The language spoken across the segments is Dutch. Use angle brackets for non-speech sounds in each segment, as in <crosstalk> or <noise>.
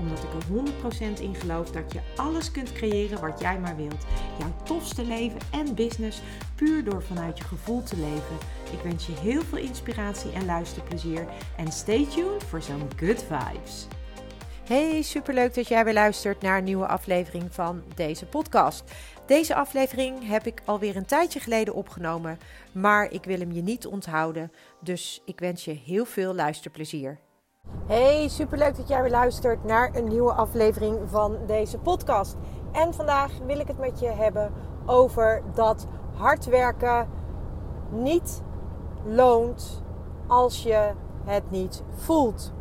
Omdat ik er 100% in geloof dat je alles kunt creëren wat jij maar wilt. Jouw tofste leven en business puur door vanuit je gevoel te leven. Ik wens je heel veel inspiratie en luisterplezier. En stay tuned voor zo'n good vibes. Hey, superleuk dat jij weer luistert naar een nieuwe aflevering van deze podcast. Deze aflevering heb ik alweer een tijdje geleden opgenomen, maar ik wil hem je niet onthouden. Dus ik wens je heel veel luisterplezier. Hey, superleuk dat jij weer luistert naar een nieuwe aflevering van deze podcast. En vandaag wil ik het met je hebben over dat hard werken niet loont als je het niet voelt.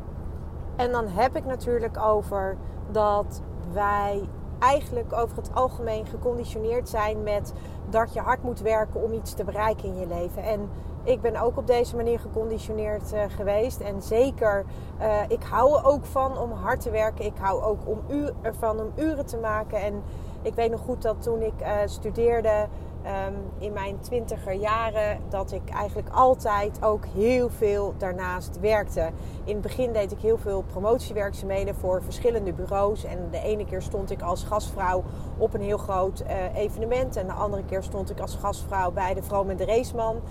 En dan heb ik natuurlijk over dat wij eigenlijk over het algemeen geconditioneerd zijn met dat je hard moet werken om iets te bereiken in je leven. En ik ben ook op deze manier geconditioneerd uh, geweest. En zeker, uh, ik hou er ook van om hard te werken. Ik hou ook om uur, ervan om uren te maken. En ik weet nog goed dat toen ik uh, studeerde, um, in mijn twintiger jaren dat ik eigenlijk altijd ook heel veel daarnaast werkte. In het begin deed ik heel veel promotiewerkzaamheden voor verschillende bureaus. En de ene keer stond ik als gastvrouw op een heel groot uh, evenement. En de andere keer stond ik als gastvrouw bij de Vroom en de Raceman.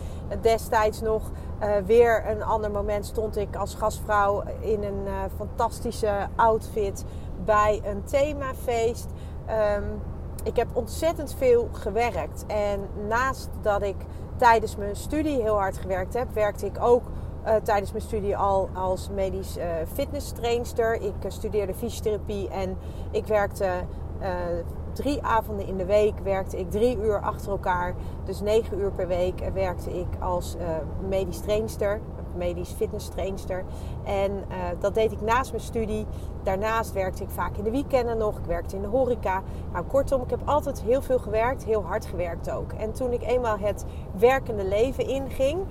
Destijds nog uh, weer een ander moment stond ik als gastvrouw in een uh, fantastische outfit bij een themafeest. Um, ik heb ontzettend veel gewerkt. En naast dat ik tijdens mijn studie heel hard gewerkt heb, werkte ik ook uh, tijdens mijn studie al als medisch uh, fitness trainster. Ik uh, studeerde fysiotherapie en ik werkte drie avonden in de week. Werkte ik drie uur achter elkaar. Dus negen uur per week werkte ik als medisch trainster medisch fitness trainster. En uh, dat deed ik naast mijn studie. Daarnaast werkte ik vaak in de weekenden nog. Ik werkte in de horeca. Nou, kortom, ik heb altijd heel veel gewerkt. Heel hard gewerkt ook. En toen ik eenmaal het werkende leven inging,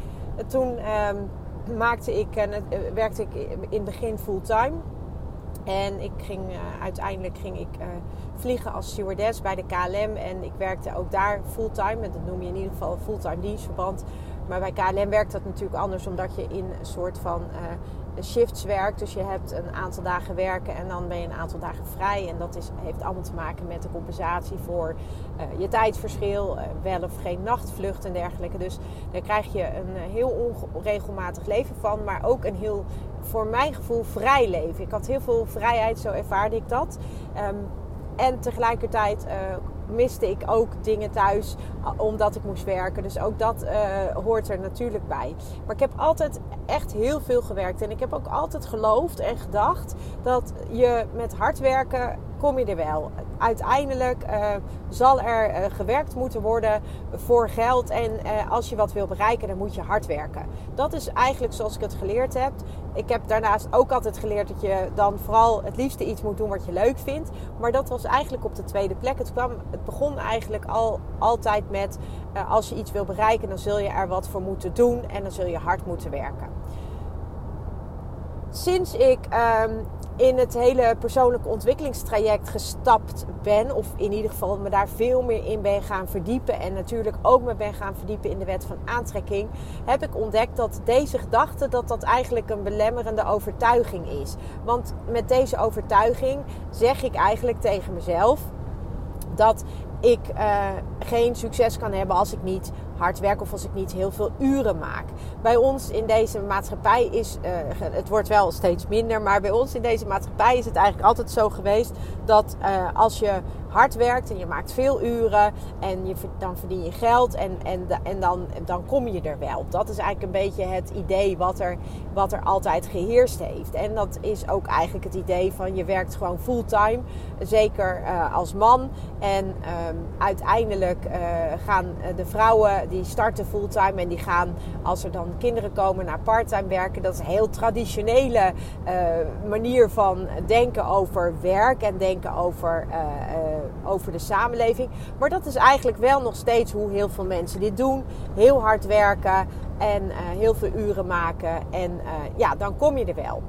toen um, maakte ik, uh, werkte ik in het begin fulltime. En ik ging, uh, uiteindelijk ging ik vliegen als stewardess bij de KLM. En ik werkte ook daar fulltime. En dat noem je in ieder geval fulltime dienstverband. Maar bij KLM werkt dat natuurlijk anders, omdat je in een soort van uh, shifts werkt. Dus je hebt een aantal dagen werken en dan ben je een aantal dagen vrij. En dat is, heeft allemaal te maken met de compensatie voor uh, je tijdverschil, uh, wel of geen nachtvlucht en dergelijke. Dus daar krijg je een heel onregelmatig leven van, maar ook een heel, voor mijn gevoel, vrij leven. Ik had heel veel vrijheid, zo ervaarde ik dat. Um, en tegelijkertijd miste ik ook dingen thuis omdat ik moest werken. Dus ook dat uh, hoort er natuurlijk bij. Maar ik heb altijd echt heel veel gewerkt. En ik heb ook altijd geloofd en gedacht dat je met hard werken kom je er wel. Uiteindelijk uh, zal er uh, gewerkt moeten worden voor geld. En uh, als je wat wil bereiken, dan moet je hard werken. Dat is eigenlijk zoals ik het geleerd heb. Ik heb daarnaast ook altijd geleerd dat je dan vooral het liefste iets moet doen wat je leuk vindt. Maar dat was eigenlijk op de tweede plek. Het, kwam, het begon eigenlijk al, altijd met als je iets wil bereiken, dan zul je er wat voor moeten doen en dan zul je hard moeten werken sinds ik um, in het hele persoonlijke ontwikkelingstraject gestapt ben, of in ieder geval me daar veel meer in ben gaan verdiepen. En natuurlijk ook me ben gaan verdiepen in de wet van aantrekking, heb ik ontdekt dat deze gedachte dat dat eigenlijk een belemmerende overtuiging is. Want met deze overtuiging zeg ik eigenlijk tegen mezelf dat ik uh, geen succes kan hebben als ik niet hard werk of als ik niet heel veel uren maak. Bij ons in deze maatschappij is, uh, het wordt wel steeds minder, maar bij ons in deze maatschappij is het eigenlijk altijd zo geweest dat uh, als je hard werkt en je maakt veel uren en je, dan verdien je geld en, en, en dan, dan kom je er wel. Dat is eigenlijk een beetje het idee wat er, wat er altijd geheerst heeft. En dat is ook eigenlijk het idee van je werkt gewoon fulltime, zeker uh, als man. En um, uiteindelijk uh, gaan de vrouwen die starten fulltime en die gaan als er dan kinderen komen naar parttime werken. Dat is een heel traditionele manier van denken over werk en denken over over de samenleving. Maar dat is eigenlijk wel nog steeds hoe heel veel mensen dit doen. Heel hard werken en heel veel uren maken. En ja, dan kom je er wel.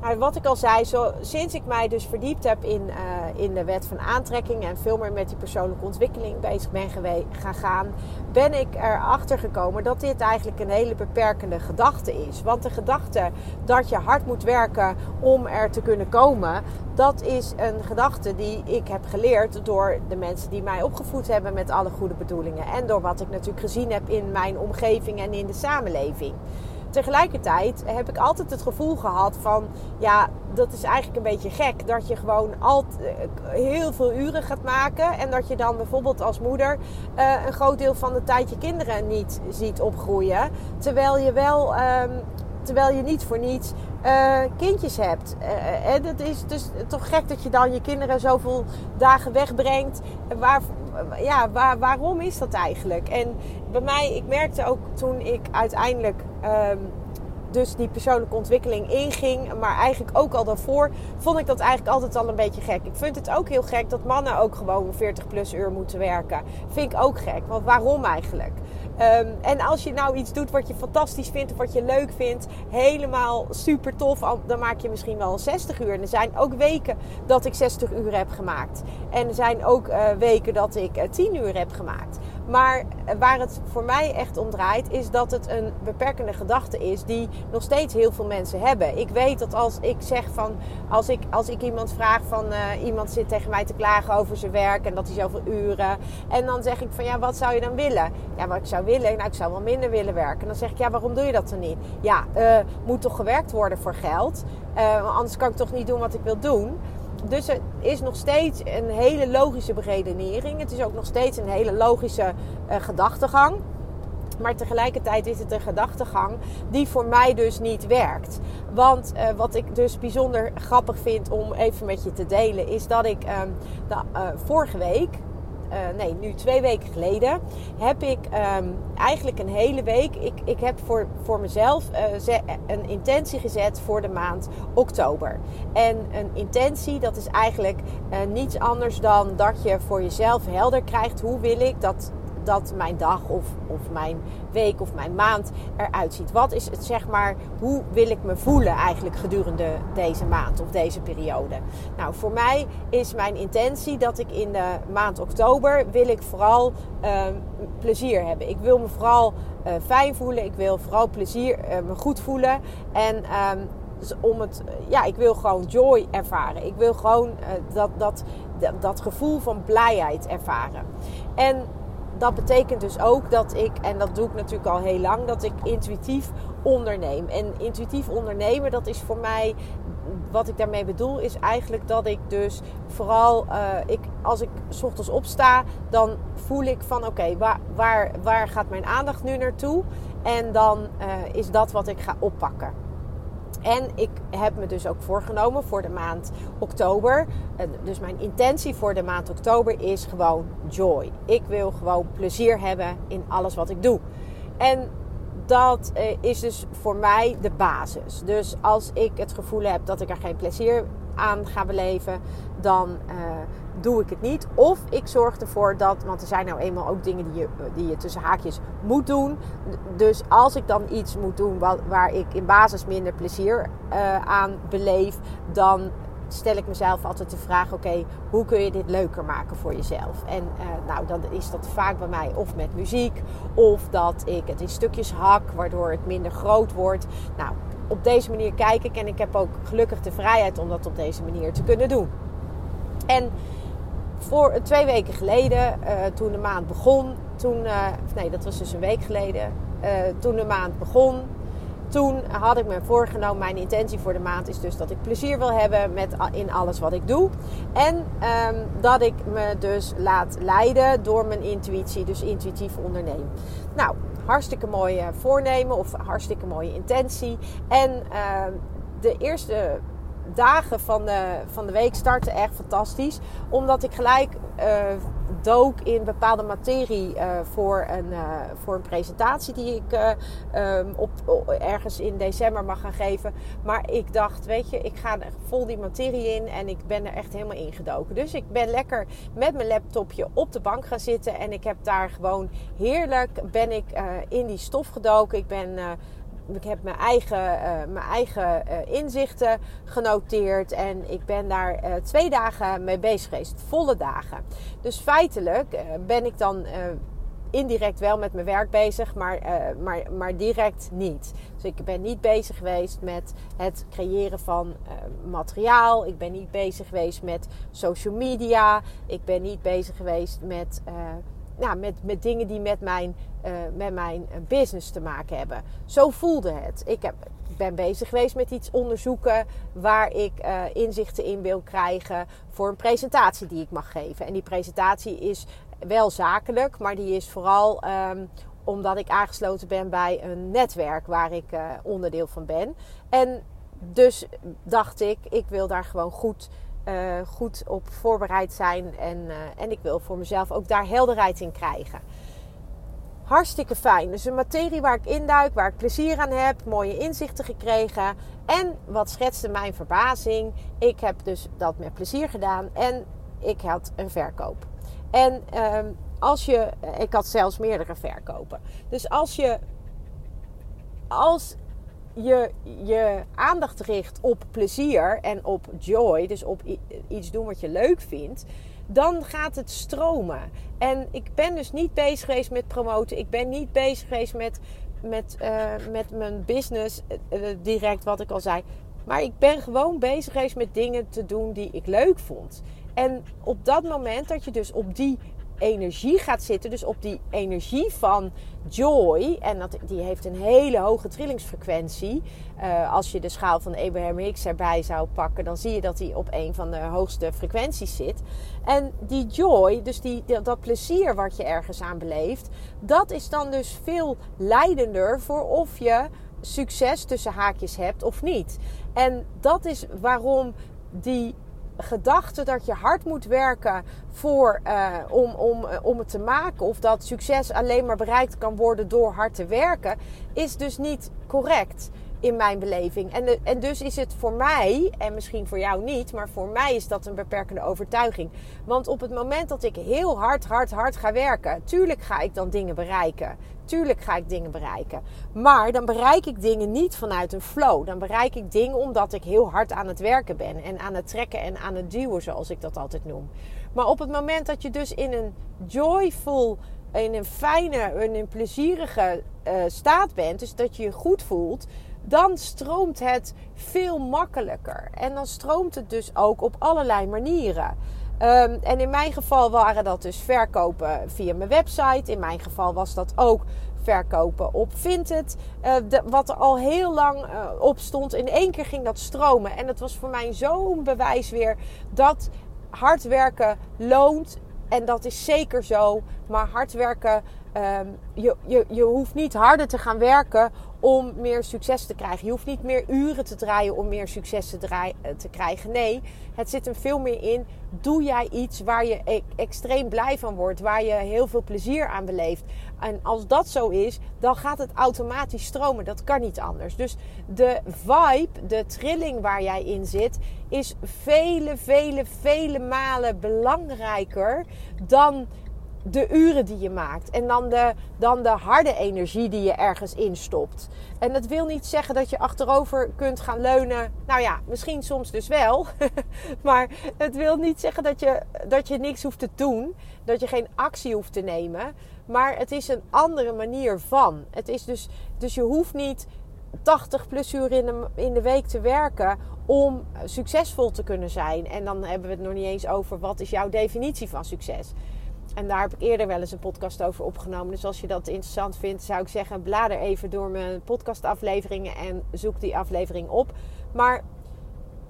Nou, wat ik al zei, zo, sinds ik mij dus verdiept heb in, uh, in de wet van aantrekking en veel meer met die persoonlijke ontwikkeling bezig ben gaan gaan, ben ik erachter gekomen dat dit eigenlijk een hele beperkende gedachte is. Want de gedachte dat je hard moet werken om er te kunnen komen, dat is een gedachte die ik heb geleerd door de mensen die mij opgevoed hebben met alle goede bedoelingen. En door wat ik natuurlijk gezien heb in mijn omgeving en in de samenleving tegelijkertijd heb ik altijd het gevoel gehad van, ja, dat is eigenlijk een beetje gek. Dat je gewoon altijd eh, heel veel uren gaat maken. En dat je dan bijvoorbeeld als moeder uh, een groot deel van de tijd je kinderen niet ziet opgroeien. Terwijl je wel, um, terwijl je niet voor niets uh, kindjes hebt. En het is dus toch gek dat je dan je kinderen zoveel dagen wegbrengt. Waar, ja, waar, waarom is dat eigenlijk? En bij mij, ik merkte ook toen ik uiteindelijk um, dus die persoonlijke ontwikkeling inging, maar eigenlijk ook al daarvoor, vond ik dat eigenlijk altijd al een beetje gek. Ik vind het ook heel gek dat mannen ook gewoon 40 plus uur moeten werken. Vind ik ook gek, want waarom eigenlijk? Um, en als je nou iets doet wat je fantastisch vindt of wat je leuk vindt, helemaal super tof, dan maak je misschien wel 60 uur. En er zijn ook weken dat ik 60 uur heb gemaakt. En er zijn ook uh, weken dat ik uh, eh, 10 uur heb gemaakt. Maar waar het voor mij echt om draait, is dat het een beperkende gedachte is die nog steeds heel veel mensen hebben. Ik weet dat als ik zeg van, als ik, als ik iemand vraag van, uh, iemand zit tegen mij te klagen over zijn werk en dat hij zoveel uren. En dan zeg ik van, ja, wat zou je dan willen? Ja, wat ik zou willen, nou, ik zou wel minder willen werken. En dan zeg ik, ja, waarom doe je dat dan niet? Ja, uh, moet toch gewerkt worden voor geld? Uh, anders kan ik toch niet doen wat ik wil doen dus het is nog steeds een hele logische beredenering. Het is ook nog steeds een hele logische uh, gedachtegang. Maar tegelijkertijd is het een gedachtegang die voor mij dus niet werkt. Want uh, wat ik dus bijzonder grappig vind om even met je te delen, is dat ik uh, de, uh, vorige week, uh, nee, nu twee weken geleden, heb ik um, eigenlijk een hele week. Ik, ik heb voor, voor mezelf uh, een intentie gezet voor de maand oktober. En een intentie, dat is eigenlijk uh, niets anders dan dat je voor jezelf helder krijgt hoe wil ik dat dat mijn dag of, of mijn week of mijn maand eruit ziet. Wat is het, zeg maar, hoe wil ik me voelen eigenlijk gedurende deze maand of deze periode? Nou, voor mij is mijn intentie dat ik in de maand oktober wil ik vooral uh, plezier hebben. Ik wil me vooral uh, fijn voelen. Ik wil vooral plezier, uh, me goed voelen. En um, dus om het, ja, ik wil gewoon joy ervaren. Ik wil gewoon dat, dat, dat, gevoel van blijheid ervaren. En dat betekent dus ook dat ik, en dat doe ik natuurlijk al heel lang, dat ik intuïtief onderneem. En intuïtief ondernemen, dat is voor mij, wat ik daarmee bedoel, is eigenlijk dat ik dus vooral, uh, ik, als ik s ochtends opsta, dan voel ik van oké, waar, waar, waar gaat mijn aandacht nu naartoe? En dan uh, is dat wat ik ga oppakken. En ik heb me dus ook voorgenomen voor de maand oktober. Dus mijn intentie voor de maand oktober is gewoon joy. Ik wil gewoon plezier hebben in alles wat ik doe. En dat eh, is dus voor mij de basis. Dus als ik het gevoel heb dat ik er geen plezier aan ga beleven, dan uh, doe ik het niet. Of ik zorg ervoor dat, want er zijn nou eenmaal ook dingen die je, die je tussen haakjes moet doen. Dus als ik dan iets moet doen waar, waar ik in basis minder plezier uh, aan beleef, dan stel ik mezelf altijd de vraag: oké, hoe kun je dit leuker maken voor jezelf? En uh, nou, dan is dat vaak bij mij of met muziek, of dat ik het in stukjes hak, waardoor het minder groot wordt. Nou, op deze manier kijk ik en ik heb ook gelukkig de vrijheid om dat op deze manier te kunnen doen. En voor twee weken geleden, uh, toen de maand begon, toen, uh, nee, dat was dus een week geleden, toen de maand begon, toen had ik me voorgenomen, mijn intentie voor de maand is dus dat ik plezier wil hebben met, in alles wat ik doe. En um, dat ik me dus laat leiden door mijn intuïtie, dus intuïtief ondernemen. Nou, hartstikke mooie voornemen of hartstikke mooie intentie. En uh, de eerste dagen van de, van de week starten echt fantastisch. Omdat ik gelijk uh, dook in bepaalde materie uh, voor, een, uh, voor een presentatie die ik um, op, ergens in december mag gaan geven. Maar ik dacht, weet je, ik ga er vol die materie in en ik ben er echt helemaal ingedoken. Dus ik ben lekker met mijn laptopje op de bank gaan zitten en ik heb daar gewoon heerlijk ben ik in die stof gedoken. Ik ben ik heb mijn eigen, uh, mijn eigen uh, inzichten genoteerd. En ik ben daar uh, twee dagen mee bezig geweest. Volle dagen. Dus feitelijk ben ik dan indirect wel met mijn werk bezig, maar, maar, maar direct niet. Dus ik ben niet bezig geweest met het creëren van materiaal. Ik ben niet bezig geweest met social media. Ik ben niet bezig geweest met nou, met, met dingen die met mijn, uh, met mijn business te maken hebben. Zo voelde het. Ik heb, ben bezig geweest met iets onderzoeken waar ik uh, inzichten in wil krijgen voor een presentatie die ik mag geven. En die presentatie is wel zakelijk, maar die is vooral um, omdat ik aangesloten ben bij een netwerk waar ik uh, onderdeel van ben. En dus dacht ik, ik wil daar gewoon goed uh, goed op voorbereid zijn. En, uh, en ik wil voor mezelf ook daar helderheid in krijgen. Hartstikke fijn. Dus een materie waar ik induik, waar ik plezier aan heb, mooie inzichten gekregen. En wat schetste mijn verbazing? Ik heb dus dat met plezier gedaan en ik had een verkoop. En uh, als je, ik had zelfs meerdere verkopen. Dus als je, als je je aandacht richt op plezier en op joy, dus op iets doen wat je leuk vindt, dan gaat het stromen. En ik ben dus niet bezig geweest met promoten. Ik ben niet bezig geweest met, met, uh, met mijn business uh, direct, wat ik al zei. Maar ik ben gewoon bezig geweest met dingen te doen die ik leuk vond. En op dat moment dat je dus op die energie gaat zitten. Dus op die energie van joy. En dat, die heeft een hele hoge trillingsfrequentie. Uh, als je de schaal van Abraham Hicks erbij zou pakken, dan zie je dat hij op een van de hoogste frequenties zit. En die joy, dus die, dat plezier wat je ergens aan beleeft, dat is dan dus veel leidender voor of je succes tussen haakjes hebt of niet. En dat is waarom die gedachte dat je hard moet werken voor, uh, om, om, eh, om het te maken, of dat succes alleen maar bereikt kan worden door hard te werken, is dus niet correct in mijn beleving. En, de, en dus is het voor mij, en misschien voor jou niet, maar voor mij is dat een beperkende overtuiging. Want op het moment dat ik heel hard, hard, hard ga werken, tuurlijk ga ik dan dingen bereiken. Tuurlijk ga ik dingen bereiken. Maar dan bereik ik dingen niet vanuit een flow. Dan bereik ik dingen omdat ik heel hard aan het werken ben. En aan het trekken en aan het duwen, zoals ik dat altijd noem. Maar op het moment dat je dus in een joyful, in een fijne, in een plezierige uh, staat bent. Dus dat je je goed voelt dan stroomt het veel makkelijker. En dan stroomt het dus ook op allerlei manieren. Um, en in mijn geval waren dat dus verkopen via mijn website. In mijn geval was dat ook verkopen op Vinted. Uh, wat er al heel lang uh, op stond. In één keer ging dat stromen. En het was voor mij zo'n bewijs weer dat hard werken loont. En dat is zeker zo. Maar hard werken, um, je, je, je hoeft niet harder te gaan werken om meer succes te krijgen. Je hoeft niet meer uren te draaien om meer succes te, eh, te krijgen. Nee, het zit er veel meer in. Doe jij iets waar je e extreem blij van wordt, waar je heel veel plezier aan beleeft. En als dat zo is, dan gaat het automatisch stromen. Dat kan niet anders. Dus de vibe, de trilling waar jij in zit, is vele, vele, vele malen belangrijker dan de uren die je maakt. En dan de, dan de harde energie die je ergens instopt. En dat wil niet zeggen dat je achterover kunt gaan leunen. Nou ja, misschien soms dus wel. <laughs> maar het wil niet zeggen dat je, dat je niks hoeft te doen. Dat je geen actie hoeft te nemen. Maar het is een andere manier van. Het is dus, dus je hoeft niet 80 plus uur in de, in de week te werken om succesvol te kunnen zijn. En dan hebben we het nog niet eens over wat is jouw definitie van succes. En daar heb ik eerder wel eens een podcast over opgenomen. Dus als je dat interessant vindt, zou ik zeggen: blader even door mijn podcastafleveringen en zoek die aflevering op. Maar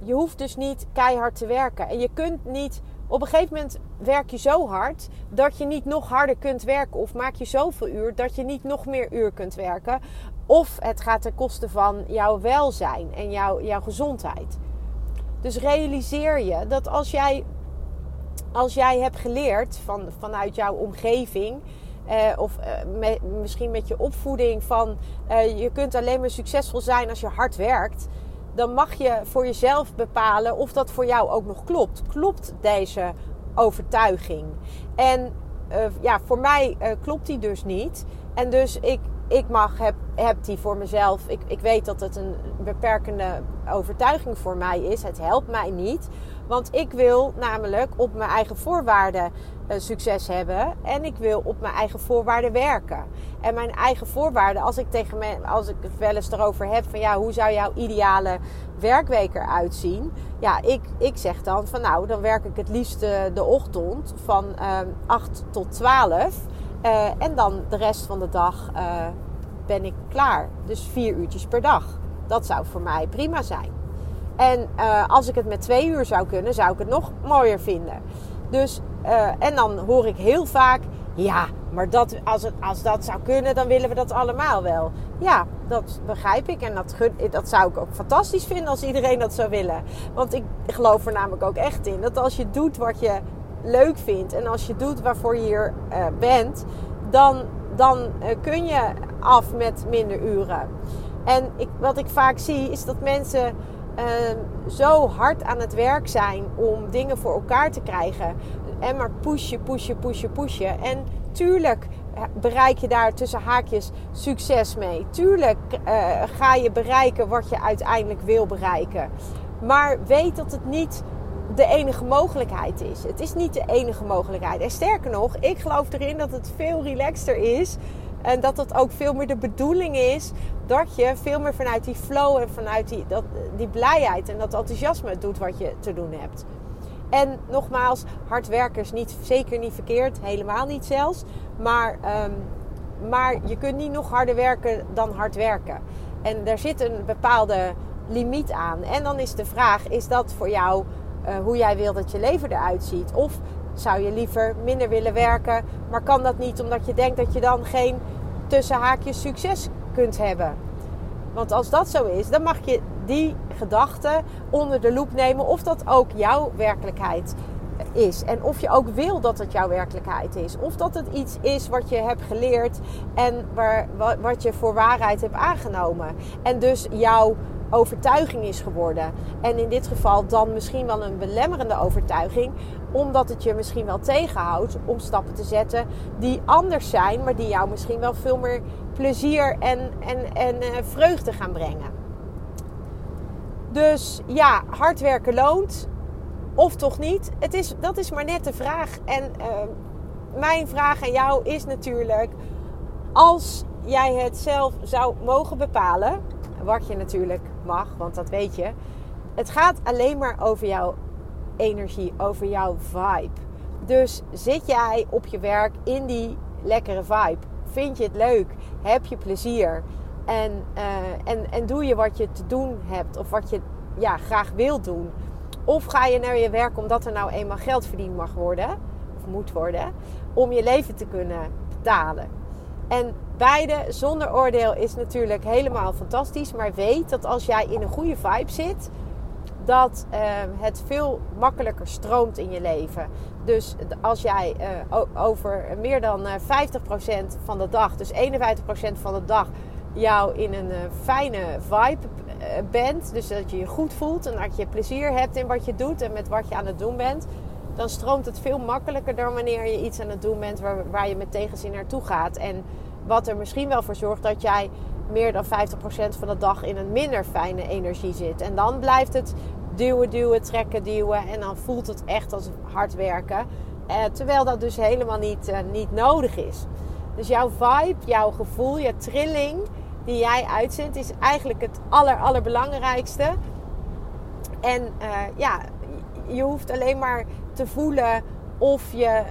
je hoeft dus niet keihard te werken. En je kunt niet. Op een gegeven moment werk je zo hard dat je niet nog harder kunt werken. Of maak je zoveel uur dat je niet nog meer uur kunt werken. Of het gaat ten koste van jouw welzijn en jouw, jouw gezondheid. Dus realiseer je dat als jij, als jij hebt geleerd van, vanuit jouw omgeving. Uh, of met, misschien met je opvoeding van uh, je kunt alleen maar succesvol zijn als je hard werkt. Dan mag je voor jezelf bepalen of dat voor jou ook nog klopt. Klopt deze overtuiging? En ja, voor mij klopt die dus niet. En dus ik, ik mag, heb, heb die voor mezelf. Ik, ik weet dat het een beperkende overtuiging voor mij is. Het helpt mij niet. Want ik wil namelijk op mijn eigen voorwaarden uh, succes hebben. En ik wil op mijn eigen voorwaarden werken. En mijn eigen voorwaarden, als ik tegen me, als ik het wel eens erover heb van ja, hoe zou jouw ideale werkweek eruit zien? Ja, ik, ik zeg dan van nou, dan werk ik het liefst de, de ochtend van uh, ehm, 8 tot 12. Uh, en dan de rest van de dag ben ik klaar. Dus vier uurtjes per dag. Dat zou voor mij prima zijn. En uh, als ik het met twee uur zou kunnen, zou ik het nog mooier vinden. Dus, en dan hoor ik heel vaak: ja, maar dat, als, het, als dat zou kunnen, dan willen we dat allemaal wel. Ja, dat begrijp ik. En dat, dat zou ik ook fantastisch vinden als iedereen dat zou willen. Want ik geloof er namelijk ook echt in dat als je doet wat je leuk vindt en als je doet waarvoor je hier uh, bent, dan, dan kun je af met minder uren. En ik, wat ik vaak zie is dat mensen uh, zo hard aan het werk zijn om dingen voor elkaar te krijgen. En maar pushen, pushen, pushen, pushen. En tuurlijk bereik je daar tussen haakjes succes mee. Tuurlijk uh, ga je bereiken wat je uiteindelijk wil bereiken. Maar weet dat het niet de enige mogelijkheid is. Het is niet de enige mogelijkheid. En sterker nog, ik geloof erin dat het veel relaxter is. En dat het ook veel meer de bedoeling is dat je veel meer vanuit die flow en vanuit die, dat, die blijheid en dat enthousiasme doet wat je te doen hebt. En nogmaals, hard werken is niet, zeker niet verkeerd, helemaal niet zelfs. Maar, um, maar je kunt niet nog harder werken dan hard werken. En daar zit een bepaalde limiet aan. En dan is de vraag: is dat voor jou uh, hoe jij wil dat je leven eruit ziet? Of zou je liever minder willen werken, maar kan dat niet omdat je denkt dat je dan geen tussen haakjes succes kunt hebben? Want als dat zo is, dan mag je die gedachte onder de loep nemen of dat ook jouw werkelijkheid is. En of je ook wil dat het jouw werkelijkheid is. Of dat het iets is wat je hebt geleerd en waar, wat je voor waarheid hebt aangenomen. En dus jouw overtuiging is geworden. En in dit geval dan misschien wel een belemmerende overtuiging, omdat het je misschien wel tegenhoudt om stappen te zetten die anders zijn, maar die jou misschien wel veel meer plezier en, en, en uh, vreugde gaan brengen. Dus ja, hard werken loont. Of toch niet? Het is, dat is maar net de vraag. En uh, mijn vraag aan jou is natuurlijk: als jij het zelf zou mogen bepalen, wat je natuurlijk mag, want dat weet je. Het gaat alleen maar over jouw energie, over jouw vibe. Dus zit jij op je werk in die lekkere vibe? Vind je het leuk? Heb je plezier? En, uh, en, en doe je wat je te doen hebt of wat je ja, graag wilt doen? Of ga je naar je werk omdat er nou eenmaal geld verdiend mag worden, of moet worden, om je leven te kunnen betalen? En beide zonder oordeel is natuurlijk helemaal fantastisch. Maar weet dat als jij in een goede vibe zit, dat uh, het veel makkelijker stroomt in je leven. Dus als jij uh, over meer dan uh, eh, 50% van de dag, dus 51% van de dag, jou in een fijne vibe bent. Dus dat je je goed voelt en dat je plezier hebt in wat je doet en met wat je aan het doen bent. Dan stroomt het veel makkelijker dan wanneer je iets aan het doen bent waar, waar je met tegenzin naartoe gaat. En wat er misschien wel voor zorgt dat jij meer dan 50% van de dag in een minder fijne energie zit. En dan blijft het duwen, duwen, trekken, duwen. En dan voelt het echt als hard werken. Eh, terwijl dat dus helemaal niet, eh, niet nodig is. Dus jouw vibe, jouw gevoel, je trilling die jij uitzendt, is eigenlijk het aller, allerbelangrijkste. En uh, ja, je hoeft alleen maar te voelen of je,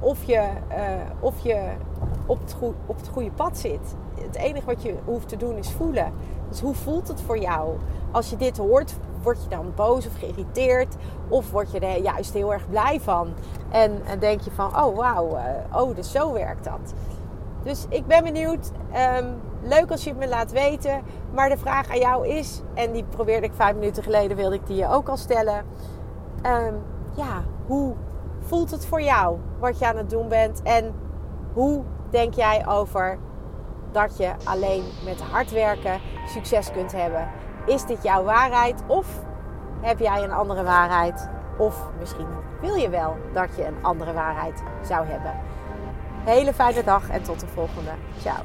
of je, uh, of je op het, op het goede pad zit. Het enige wat je hoeft te doen is voelen. Dus hoe voelt het voor jou? Als je dit hoort, word je dan boos of geïrriteerd? Of word je er juist heel erg blij van? En, en denk je van, oh wauw, uh, oh dus zo werkt dat. Dus ik ben benieuwd. Ehm, leuk als je het me laat weten. Maar de vraag aan jou is, en die probeerde ik vijf minuten geleden, wilde ik die je ook al stellen. Ehm, ja, hoe voelt het voor jou wat je aan het doen bent? En hoe denk jij over dat je alleen met hard werken succes kunt hebben? Is dit jouw waarheid of heb jij een andere waarheid? Of misschien wil je wel dat je een andere waarheid zou hebben. Hele fijne dag en tot de volgende. Ciao.